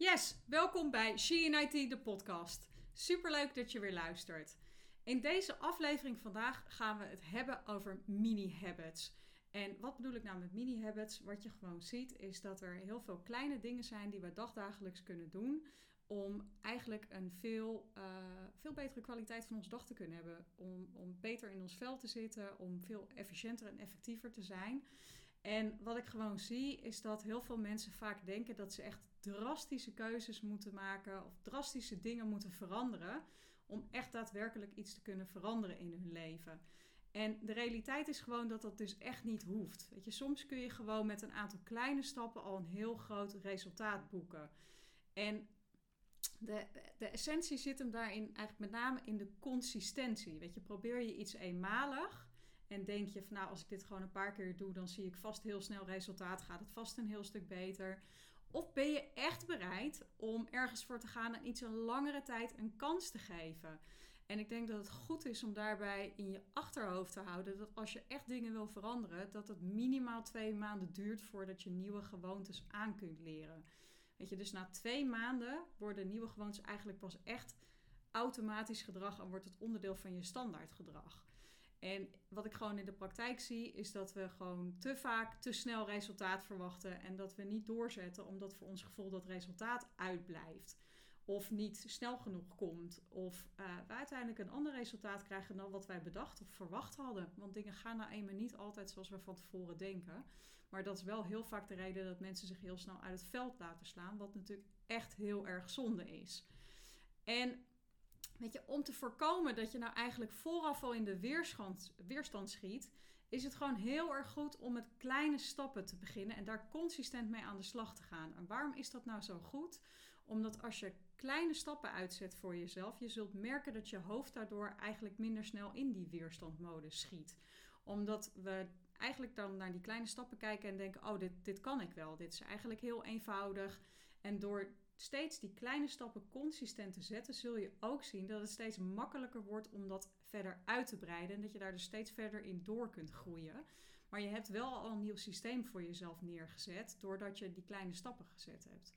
Yes, welkom bij She in IT, de podcast. Superleuk dat je weer luistert. In deze aflevering vandaag gaan we het hebben over mini-habits. En wat bedoel ik nou met mini-habits? Wat je gewoon ziet is dat er heel veel kleine dingen zijn die we dagdagelijks kunnen doen om eigenlijk een veel, uh, veel betere kwaliteit van ons dag te kunnen hebben. Om, om beter in ons vel te zitten, om veel efficiënter en effectiever te zijn. En wat ik gewoon zie is dat heel veel mensen vaak denken dat ze echt drastische keuzes moeten maken of drastische dingen moeten veranderen om echt daadwerkelijk iets te kunnen veranderen in hun leven. En de realiteit is gewoon dat dat dus echt niet hoeft. Weet je, soms kun je gewoon met een aantal kleine stappen al een heel groot resultaat boeken. En de, de essentie zit hem daarin eigenlijk met name in de consistentie. Weet je, probeer je iets eenmalig en denk je van nou, als ik dit gewoon een paar keer doe, dan zie ik vast heel snel resultaat. Gaat het vast een heel stuk beter. Of ben je echt bereid om ergens voor te gaan en iets een langere tijd een kans te geven? En ik denk dat het goed is om daarbij in je achterhoofd te houden dat als je echt dingen wil veranderen, dat het minimaal twee maanden duurt voordat je nieuwe gewoontes aan kunt leren. Weet je, dus na twee maanden worden nieuwe gewoontes eigenlijk pas echt automatisch gedrag en wordt het onderdeel van je standaard gedrag. En wat ik gewoon in de praktijk zie, is dat we gewoon te vaak te snel resultaat verwachten. En dat we niet doorzetten, omdat voor ons gevoel dat resultaat uitblijft. Of niet snel genoeg komt. Of uh, we uiteindelijk een ander resultaat krijgen dan wat wij bedacht of verwacht hadden. Want dingen gaan nou eenmaal niet altijd zoals we van tevoren denken. Maar dat is wel heel vaak de reden dat mensen zich heel snel uit het veld laten slaan. Wat natuurlijk echt heel erg zonde is. En Weet je, om te voorkomen dat je nou eigenlijk vooraf al in de weerstand, weerstand schiet, is het gewoon heel erg goed om met kleine stappen te beginnen en daar consistent mee aan de slag te gaan. En waarom is dat nou zo goed? Omdat als je kleine stappen uitzet voor jezelf, je zult merken dat je hoofd daardoor eigenlijk minder snel in die weerstandmodus schiet. Omdat we eigenlijk dan naar die kleine stappen kijken en denken: oh, dit, dit kan ik wel. Dit is eigenlijk heel eenvoudig. En door steeds die kleine stappen consistent te zetten, zul je ook zien dat het steeds makkelijker wordt om dat verder uit te breiden. En dat je daar dus steeds verder in door kunt groeien. Maar je hebt wel al een nieuw systeem voor jezelf neergezet, doordat je die kleine stappen gezet hebt.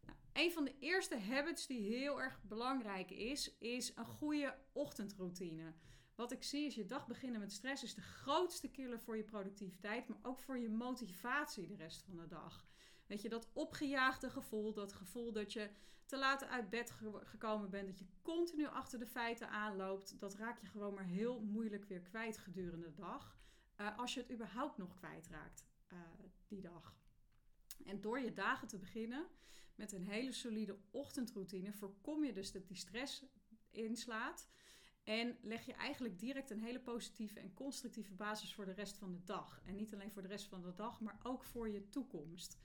Nou, een van de eerste habits die heel erg belangrijk is, is een goede ochtendroutine. Wat ik zie is je dag beginnen met stress is de grootste killer voor je productiviteit, maar ook voor je motivatie de rest van de dag. Weet je, dat opgejaagde gevoel, dat gevoel dat je te laat uit bed gekomen bent, dat je continu achter de feiten aanloopt, dat raak je gewoon maar heel moeilijk weer kwijt gedurende de dag. Uh, als je het überhaupt nog kwijtraakt uh, die dag. En door je dagen te beginnen met een hele solide ochtendroutine, voorkom je dus dat die stress inslaat. En leg je eigenlijk direct een hele positieve en constructieve basis voor de rest van de dag. En niet alleen voor de rest van de dag, maar ook voor je toekomst.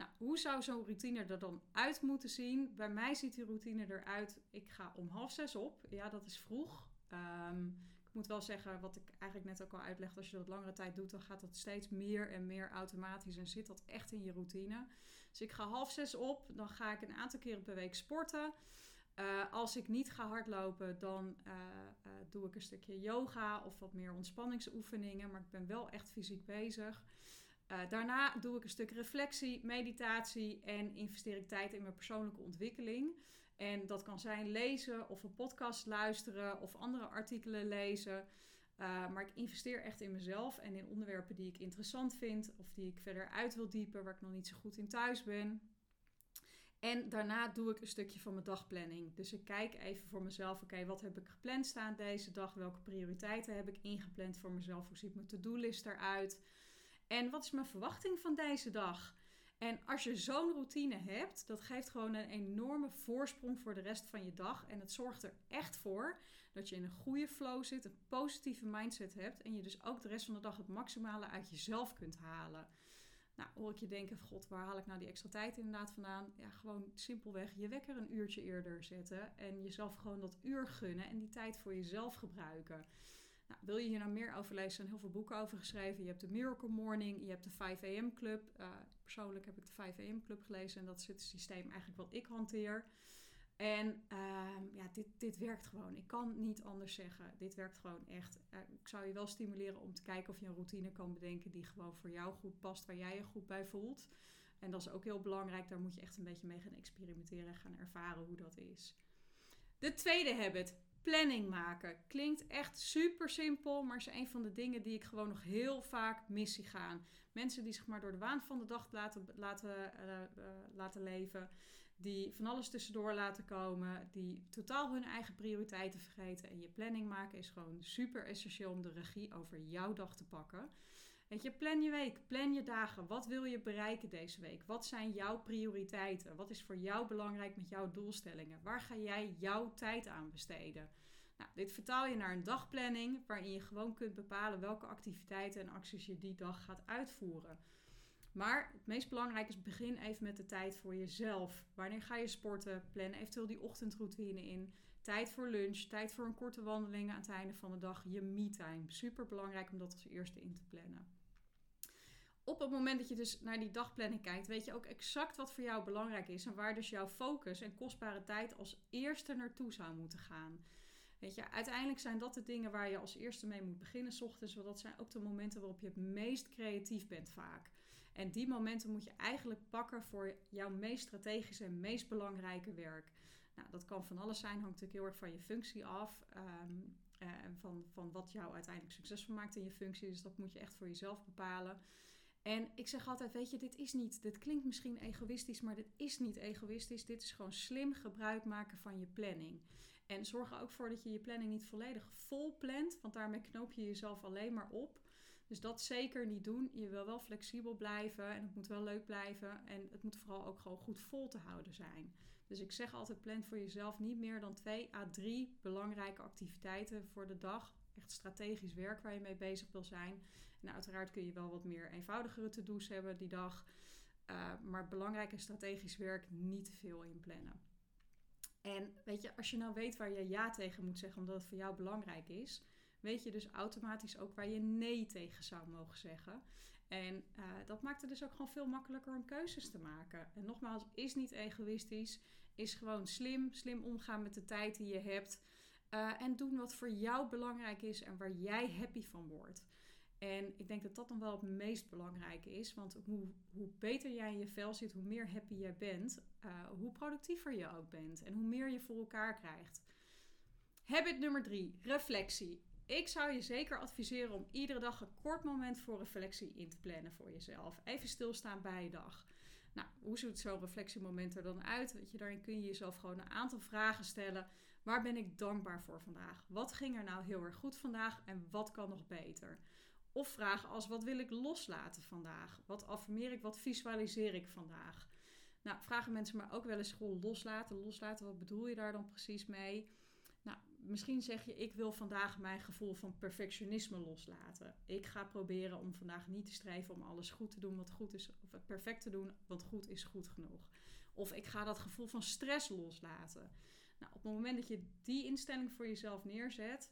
Nou, hoe zou zo'n routine er dan uit moeten zien? Bij mij ziet die routine eruit. Ik ga om half zes op. Ja, dat is vroeg. Um, ik moet wel zeggen, wat ik eigenlijk net ook al uitleg, als je dat langere tijd doet, dan gaat dat steeds meer en meer automatisch en zit dat echt in je routine. Dus ik ga half zes op, dan ga ik een aantal keren per week sporten. Uh, als ik niet ga hardlopen, dan uh, uh, doe ik een stukje yoga of wat meer ontspanningsoefeningen. Maar ik ben wel echt fysiek bezig. Daarna doe ik een stuk reflectie, meditatie en investeer ik tijd in mijn persoonlijke ontwikkeling. En dat kan zijn lezen of een podcast luisteren of andere artikelen lezen. maar ik investeer echt in mezelf en in onderwerpen die ik interessant vind of die ik verder uit wil diepen, waar ik nog niet zo goed in thuis ben. En daarna doe ik een stukje van mijn dagplanning. Dus ik kijk even voor mezelf, oké, wat heb ik gepland staan deze dag? Welke prioriteiten heb ik ingepland voor mezelf? Hoe ziet mijn to-do-list eruit? En wat is mijn verwachting van deze dag? En als je zo'n routine hebt, dat geeft gewoon een enorme voorsprong voor de rest van je dag. En het zorgt er echt voor dat je in een goede flow zit, een positieve mindset hebt. En je dus ook de rest van de dag het maximale uit jezelf kunt halen. Nou, hoor ik je denken, god, waar haal ik nou die extra tijd inderdaad vandaan? Ja, gewoon simpelweg je wekker een uurtje eerder zetten en jezelf gewoon dat uur gunnen en die tijd voor jezelf gebruiken. Nou, wil je hier nou meer over lezen? Er zijn heel veel boeken over geschreven. Je hebt de Miracle Morning, je hebt de 5 AM Club. Uh, persoonlijk heb ik de 5 AM Club gelezen en dat is het systeem eigenlijk wat ik hanteer. En uh, ja, dit, dit werkt gewoon. Ik kan niet anders zeggen. Dit werkt gewoon echt. Uh, ik zou je wel stimuleren om te kijken of je een routine kan bedenken die gewoon voor jou goed past, waar jij je goed bij voelt. En dat is ook heel belangrijk. Daar moet je echt een beetje mee gaan experimenteren en gaan ervaren hoe dat is. De tweede habit, planning maken. Klinkt echt super simpel, maar is een van de dingen die ik gewoon nog heel vaak mis zie gaan. Mensen die zich maar door de waan van de dag laten, laten, uh, laten leven, die van alles tussendoor laten komen, die totaal hun eigen prioriteiten vergeten. En je planning maken is gewoon super essentieel om de regie over jouw dag te pakken. Weet je, plan je week, plan je dagen. Wat wil je bereiken deze week? Wat zijn jouw prioriteiten? Wat is voor jou belangrijk met jouw doelstellingen? Waar ga jij jouw tijd aan besteden? Nou, dit vertaal je naar een dagplanning waarin je gewoon kunt bepalen welke activiteiten en acties je die dag gaat uitvoeren. Maar het meest belangrijk is begin even met de tijd voor jezelf. Wanneer ga je sporten? Plan eventueel die ochtendroutine in. Tijd voor lunch, tijd voor een korte wandeling aan het einde van de dag. Je me-time. Super belangrijk om dat als eerste in te plannen op het moment dat je dus naar die dagplanning kijkt, weet je ook exact wat voor jou belangrijk is en waar dus jouw focus en kostbare tijd als eerste naartoe zou moeten gaan. Weet je, uiteindelijk zijn dat de dingen waar je als eerste mee moet beginnen, s ochtends, want dat zijn ook de momenten waarop je het meest creatief bent vaak. En die momenten moet je eigenlijk pakken voor jouw meest strategische en meest belangrijke werk. Nou, dat kan van alles zijn, hangt natuurlijk heel erg van je functie af. Um, en van, van wat jou uiteindelijk succesvol maakt in je functie. Dus dat moet je echt voor jezelf bepalen. En ik zeg altijd, weet je, dit is niet, dit klinkt misschien egoïstisch, maar dit is niet egoïstisch. Dit is gewoon slim gebruik maken van je planning. En zorg er ook voor dat je je planning niet volledig vol plant, want daarmee knoop je jezelf alleen maar op. Dus dat zeker niet doen. Je wil wel flexibel blijven en het moet wel leuk blijven. En het moet vooral ook gewoon goed vol te houden zijn. Dus ik zeg altijd, plan voor jezelf niet meer dan twee à drie belangrijke activiteiten voor de dag. Echt strategisch werk waar je mee bezig wil zijn. Nou, uiteraard kun je wel wat meer eenvoudigere to-do's hebben die dag. Uh, maar belangrijk en strategisch werk niet te veel inplannen. En weet je, als je nou weet waar je ja tegen moet zeggen, omdat het voor jou belangrijk is, weet je dus automatisch ook waar je nee tegen zou mogen zeggen. En uh, dat maakt het dus ook gewoon veel makkelijker om keuzes te maken. En nogmaals, is niet egoïstisch, is gewoon slim, slim omgaan met de tijd die je hebt. Uh, en doen wat voor jou belangrijk is en waar jij happy van wordt. En ik denk dat dat dan wel het meest belangrijke is. Want hoe, hoe beter jij in je vel zit, hoe meer happy jij bent, uh, hoe productiever je ook bent en hoe meer je voor elkaar krijgt. Habit nummer drie, reflectie. Ik zou je zeker adviseren om iedere dag een kort moment voor reflectie in te plannen voor jezelf. Even stilstaan bij je dag. Nou, hoe ziet zo'n reflectiemoment er dan uit? Je, daarin kun je jezelf gewoon een aantal vragen stellen. Waar ben ik dankbaar voor vandaag? Wat ging er nou heel erg goed vandaag en wat kan nog beter? Of vragen als wat wil ik loslaten vandaag? Wat affirmeer ik? Wat visualiseer ik vandaag? Nou, vragen mensen maar ook wel eens gewoon loslaten. Loslaten, wat bedoel je daar dan precies mee? Nou, misschien zeg je, ik wil vandaag mijn gevoel van perfectionisme loslaten. Ik ga proberen om vandaag niet te streven om alles goed te doen wat goed is, of perfect te doen, wat goed is goed genoeg. Of ik ga dat gevoel van stress loslaten. Nou, op het moment dat je die instelling voor jezelf neerzet,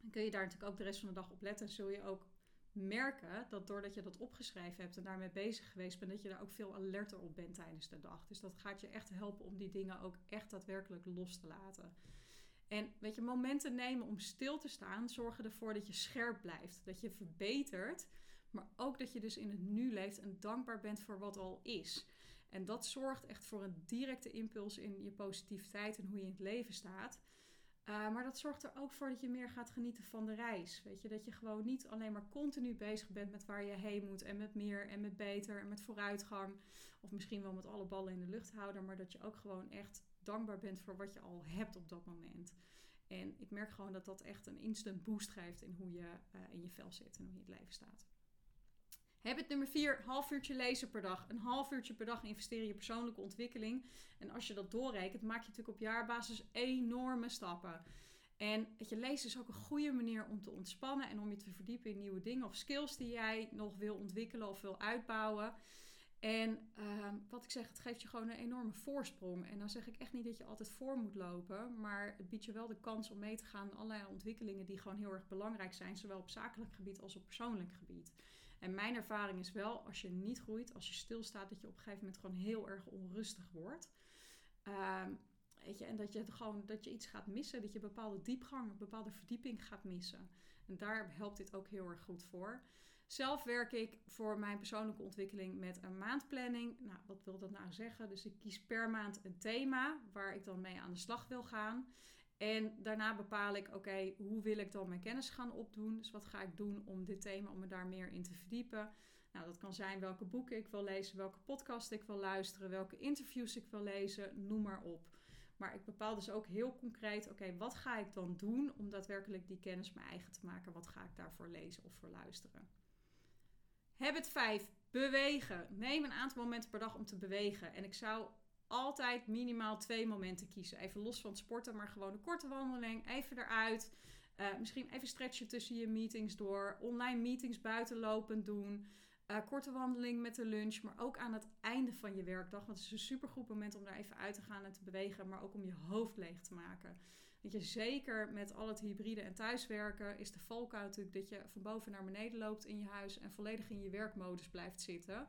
dan kun je daar natuurlijk ook de rest van de dag op letten. En zul je ook merken dat doordat je dat opgeschreven hebt en daarmee bezig geweest bent, dat je daar ook veel alerter op bent tijdens de dag. Dus dat gaat je echt helpen om die dingen ook echt daadwerkelijk los te laten. En weet je, momenten nemen om stil te staan zorgen ervoor dat je scherp blijft, dat je verbetert, maar ook dat je dus in het nu leeft en dankbaar bent voor wat al is. En dat zorgt echt voor een directe impuls in je positiviteit en hoe je in het leven staat. Uh, maar dat zorgt er ook voor dat je meer gaat genieten van de reis. Weet je, dat je gewoon niet alleen maar continu bezig bent met waar je heen moet en met meer en met beter en met vooruitgang. Of misschien wel met alle ballen in de lucht houden, maar dat je ook gewoon echt dankbaar bent voor wat je al hebt op dat moment. En ik merk gewoon dat dat echt een instant boost geeft in hoe je uh, in je vel zit en hoe je in het leven staat. Habit nummer 4, half uurtje lezen per dag. Een half uurtje per dag investeren in je persoonlijke ontwikkeling. En als je dat doorrekent, maak je natuurlijk op jaarbasis enorme stappen. En het je lezen is ook een goede manier om te ontspannen en om je te verdiepen in nieuwe dingen of skills die jij nog wil ontwikkelen of wil uitbouwen. En uh, wat ik zeg, het geeft je gewoon een enorme voorsprong. En dan zeg ik echt niet dat je altijd voor moet lopen, maar het biedt je wel de kans om mee te gaan in allerlei ontwikkelingen die gewoon heel erg belangrijk zijn, zowel op zakelijk gebied als op persoonlijk gebied. En mijn ervaring is wel, als je niet groeit, als je stilstaat, dat je op een gegeven moment gewoon heel erg onrustig wordt. Um, weet je, en dat je, gewoon, dat je iets gaat missen, dat je bepaalde diepgang, bepaalde verdieping gaat missen. En daar helpt dit ook heel erg goed voor. Zelf werk ik voor mijn persoonlijke ontwikkeling met een maandplanning. Nou, wat wil dat nou zeggen? Dus ik kies per maand een thema waar ik dan mee aan de slag wil gaan. En daarna bepaal ik, oké, hoe wil ik dan mijn kennis gaan opdoen? Dus wat ga ik doen om dit thema, om me daar meer in te verdiepen? Nou, dat kan zijn welke boeken ik wil lezen, welke podcast ik wil luisteren, welke interviews ik wil lezen, noem maar op. Maar ik bepaal dus ook heel concreet, oké, wat ga ik dan doen om daadwerkelijk die kennis mijn eigen te maken? Wat ga ik daarvoor lezen of voor luisteren? Habit 5, bewegen. Neem een aantal momenten per dag om te bewegen. En ik zou altijd minimaal twee momenten kiezen. Even los van het sporten, maar gewoon een korte wandeling. Even eruit. Uh, misschien even stretchen tussen je meetings door. Online meetings buiten lopend doen. Uh, korte wandeling met de lunch, maar ook aan het einde van je werkdag. Want het is een supergoed moment om daar even uit te gaan en te bewegen, maar ook om je hoofd leeg te maken. Dat je zeker met al het hybride en thuiswerken is de valkuil natuurlijk dat je van boven naar beneden loopt in je huis en volledig in je werkmodus blijft zitten.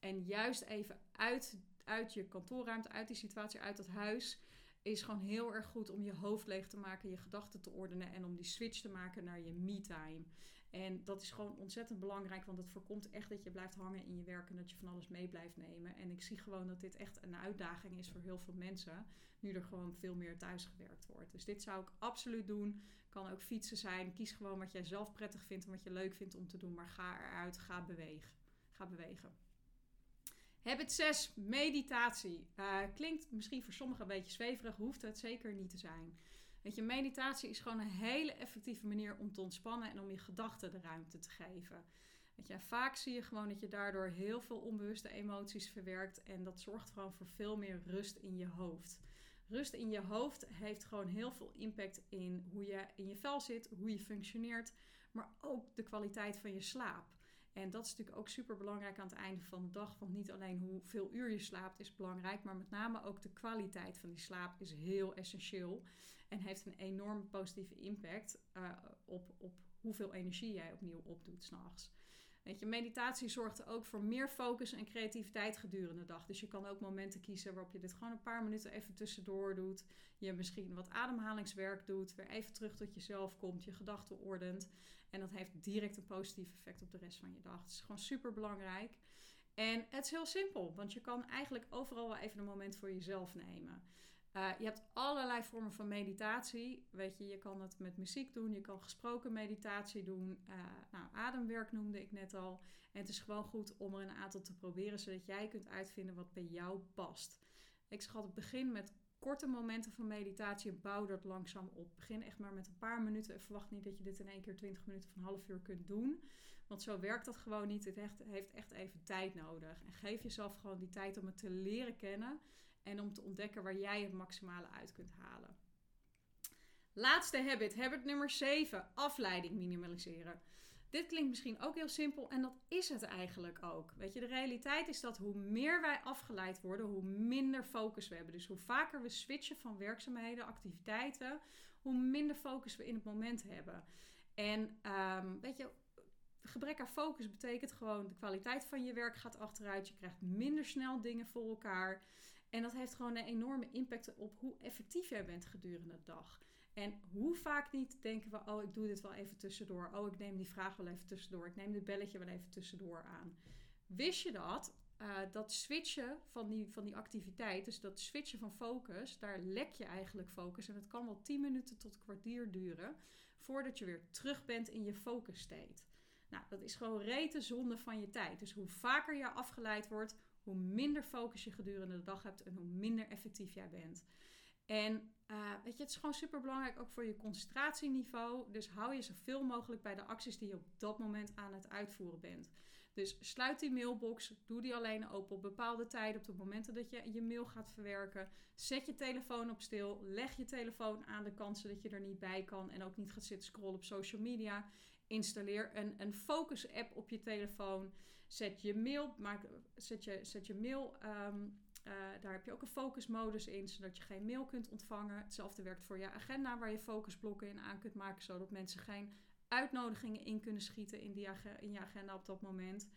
En juist even uit, uit je kantoorruimte, uit die situatie, uit het huis, is gewoon heel erg goed om je hoofd leeg te maken, je gedachten te ordenen en om die switch te maken naar je me-time. En dat is gewoon ontzettend belangrijk, want het voorkomt echt dat je blijft hangen in je werk en dat je van alles mee blijft nemen. En ik zie gewoon dat dit echt een uitdaging is voor heel veel mensen, nu er gewoon veel meer thuis gewerkt wordt. Dus dit zou ik absoluut doen. Kan ook fietsen zijn. Kies gewoon wat jij zelf prettig vindt en wat je leuk vindt om te doen, maar ga eruit, ga bewegen. Ga bewegen. Habit 6, meditatie. Uh, klinkt misschien voor sommigen een beetje zweverig, hoeft het zeker niet te zijn. Weet je, meditatie is gewoon een hele effectieve manier om te ontspannen en om je gedachten de ruimte te geven. Weet je, vaak zie je gewoon dat je daardoor heel veel onbewuste emoties verwerkt en dat zorgt gewoon voor veel meer rust in je hoofd. Rust in je hoofd heeft gewoon heel veel impact in hoe je in je vel zit, hoe je functioneert, maar ook de kwaliteit van je slaap. En dat is natuurlijk ook super belangrijk aan het einde van de dag. Want niet alleen hoeveel uur je slaapt is belangrijk, maar met name ook de kwaliteit van die slaap is heel essentieel. En heeft een enorm positieve impact uh, op, op hoeveel energie jij opnieuw opdoet s'nachts. Weet je, meditatie zorgt ook voor meer focus en creativiteit gedurende de dag. Dus je kan ook momenten kiezen waarop je dit gewoon een paar minuten even tussendoor doet. Je misschien wat ademhalingswerk doet, weer even terug tot jezelf komt, je gedachten ordent. En dat heeft direct een positief effect op de rest van je dag. Het is gewoon super belangrijk. En het is heel simpel, want je kan eigenlijk overal wel even een moment voor jezelf nemen. Uh, je hebt allerlei vormen van meditatie. Weet je, je kan het met muziek doen, je kan gesproken meditatie doen. Uh, nou, ademwerk noemde ik net al. En het is gewoon goed om er een aantal te proberen, zodat jij kunt uitvinden wat bij jou past. Ik zeg altijd, begin met korte momenten van meditatie bouw dat langzaam op. Begin echt maar met een paar minuten en verwacht niet dat je dit in één keer 20 minuten of een half uur kunt doen. Want zo werkt dat gewoon niet. Het heeft echt even tijd nodig. En geef jezelf gewoon die tijd om het te leren kennen en om te ontdekken waar jij het maximale uit kunt halen. Laatste habit, habit nummer 7, afleiding minimaliseren. Dit klinkt misschien ook heel simpel en dat is het eigenlijk ook. Weet je, de realiteit is dat hoe meer wij afgeleid worden, hoe minder focus we hebben. Dus hoe vaker we switchen van werkzaamheden, activiteiten, hoe minder focus we in het moment hebben. En um, weet je, gebrek aan focus betekent gewoon de kwaliteit van je werk gaat achteruit. Je krijgt minder snel dingen voor elkaar. En dat heeft gewoon een enorme impact op hoe effectief jij bent gedurende de dag. En hoe vaak niet denken we, oh, ik doe dit wel even tussendoor. Oh, ik neem die vraag wel even tussendoor. Ik neem dit belletje wel even tussendoor aan. Wist je dat? Uh, dat switchen van die, van die activiteit, dus dat switchen van focus, daar lek je eigenlijk focus. En het kan wel 10 minuten tot een kwartier duren voordat je weer terug bent in je focus state. Nou, dat is gewoon rete zonde van je tijd. Dus hoe vaker je afgeleid wordt, hoe minder focus je gedurende de dag hebt en hoe minder effectief jij bent. En uh, weet je, het is gewoon super belangrijk ook voor je concentratieniveau. Dus hou je zoveel mogelijk bij de acties die je op dat moment aan het uitvoeren bent. Dus sluit die mailbox, doe die alleen open op bepaalde tijden, op de momenten dat je je mail gaat verwerken. Zet je telefoon op stil, leg je telefoon aan de kant zodat je er niet bij kan en ook niet gaat zitten scrollen op social media. Installeer een, een focus-app op je telefoon. Zet je mail, maak, zet je, zet je mail um, uh, daar heb je ook een focusmodus in, zodat je geen mail kunt ontvangen. Hetzelfde werkt voor je agenda, waar je focusblokken in aan kunt maken, zodat mensen geen uitnodigingen in kunnen schieten in, in je agenda op dat moment.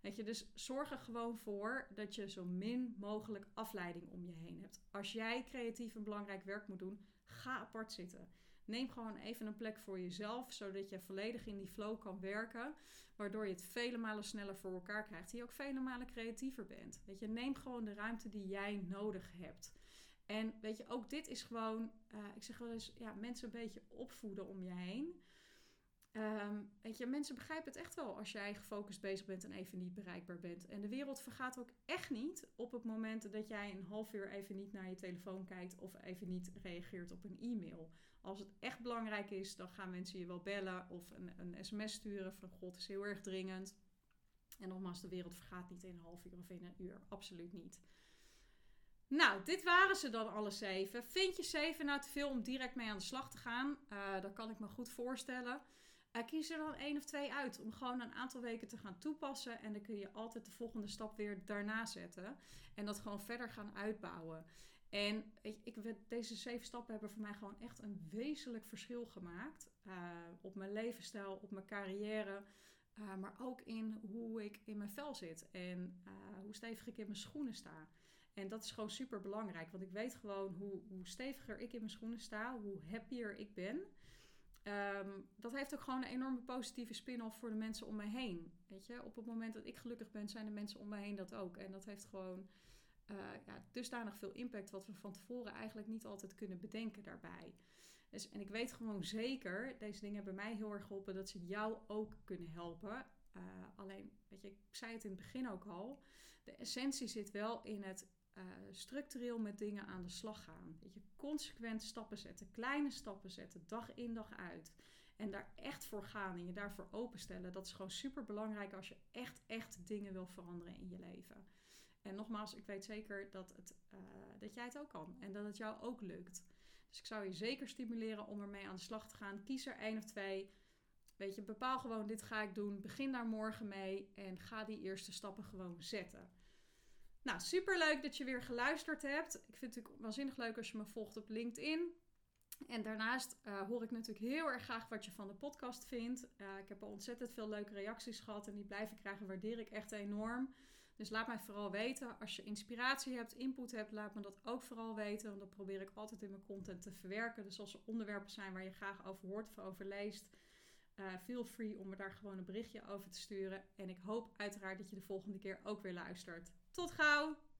Weet je, dus zorg er gewoon voor dat je zo min mogelijk afleiding om je heen hebt. Als jij creatief en belangrijk werk moet doen, ga apart zitten. Neem gewoon even een plek voor jezelf, zodat je volledig in die flow kan werken. Waardoor je het vele malen sneller voor elkaar krijgt. Die ook vele malen creatiever bent. Weet je, neem gewoon de ruimte die jij nodig hebt. En weet je, ook dit is gewoon, uh, ik zeg wel eens, ja, mensen een beetje opvoeden om je heen. Um, weet je, mensen begrijpen het echt wel als jij gefocust bezig bent en even niet bereikbaar bent. En de wereld vergaat ook echt niet op het moment dat jij een half uur even niet naar je telefoon kijkt of even niet reageert op een e-mail. Als het echt belangrijk is, dan gaan mensen je wel bellen of een, een sms sturen van god, is heel erg dringend. En nogmaals, de wereld vergaat niet in een half uur of in een uur. Absoluut niet. Nou, dit waren ze dan alle zeven. Vind je zeven nou te veel om direct mee aan de slag te gaan? Uh, dat kan ik me goed voorstellen. Uh, kies er dan één of twee uit om gewoon een aantal weken te gaan toepassen. En dan kun je altijd de volgende stap weer daarna zetten. En dat gewoon verder gaan uitbouwen. En ik, ik, deze zeven stappen hebben voor mij gewoon echt een wezenlijk verschil gemaakt. Uh, op mijn levensstijl, op mijn carrière. Uh, maar ook in hoe ik in mijn vel zit. En hoe stevig ik in mijn schoenen sta. En dat is gewoon super belangrijk. Want ik weet gewoon hoe, hoe steviger ik in mijn schoenen sta, hoe happier ik ben. Um, dat heeft ook gewoon een enorme positieve spin-off voor de mensen om mij heen. Weet je, op het moment dat ik gelukkig ben, zijn de mensen om mij heen dat ook. En dat heeft gewoon uh, ja, dusdanig veel impact, wat we van tevoren eigenlijk niet altijd kunnen bedenken daarbij. Dus, en ik weet gewoon zeker, deze dingen hebben mij heel erg geholpen, dat ze jou ook kunnen helpen. Uh, alleen, weet je, ik zei het in het begin ook al. De essentie zit wel in het uh, structureel met dingen aan de slag gaan. Dat je consequent stappen zetten, kleine stappen zetten, dag in dag uit. En daar echt voor gaan en je daarvoor openstellen. Dat is gewoon super belangrijk als je echt, echt dingen wil veranderen in je leven. En nogmaals, ik weet zeker dat, het, uh, dat jij het ook kan en dat het jou ook lukt. Dus ik zou je zeker stimuleren om ermee aan de slag te gaan. Kies er één of twee. Weet je, bepaal gewoon: dit ga ik doen. Begin daar morgen mee en ga die eerste stappen gewoon zetten. Nou, super leuk dat je weer geluisterd hebt. Ik vind het natuurlijk waanzinnig leuk als je me volgt op LinkedIn. En daarnaast uh, hoor ik natuurlijk heel erg graag wat je van de podcast vindt. Uh, ik heb al ontzettend veel leuke reacties gehad en die blijven krijgen, waardeer ik echt enorm. Dus laat mij vooral weten. Als je inspiratie hebt, input hebt, laat me dat ook vooral weten. Want dat probeer ik altijd in mijn content te verwerken. Dus als er onderwerpen zijn waar je graag over hoort of over leest, uh, feel free om me daar gewoon een berichtje over te sturen. En ik hoop uiteraard dat je de volgende keer ook weer luistert. Tot gauw!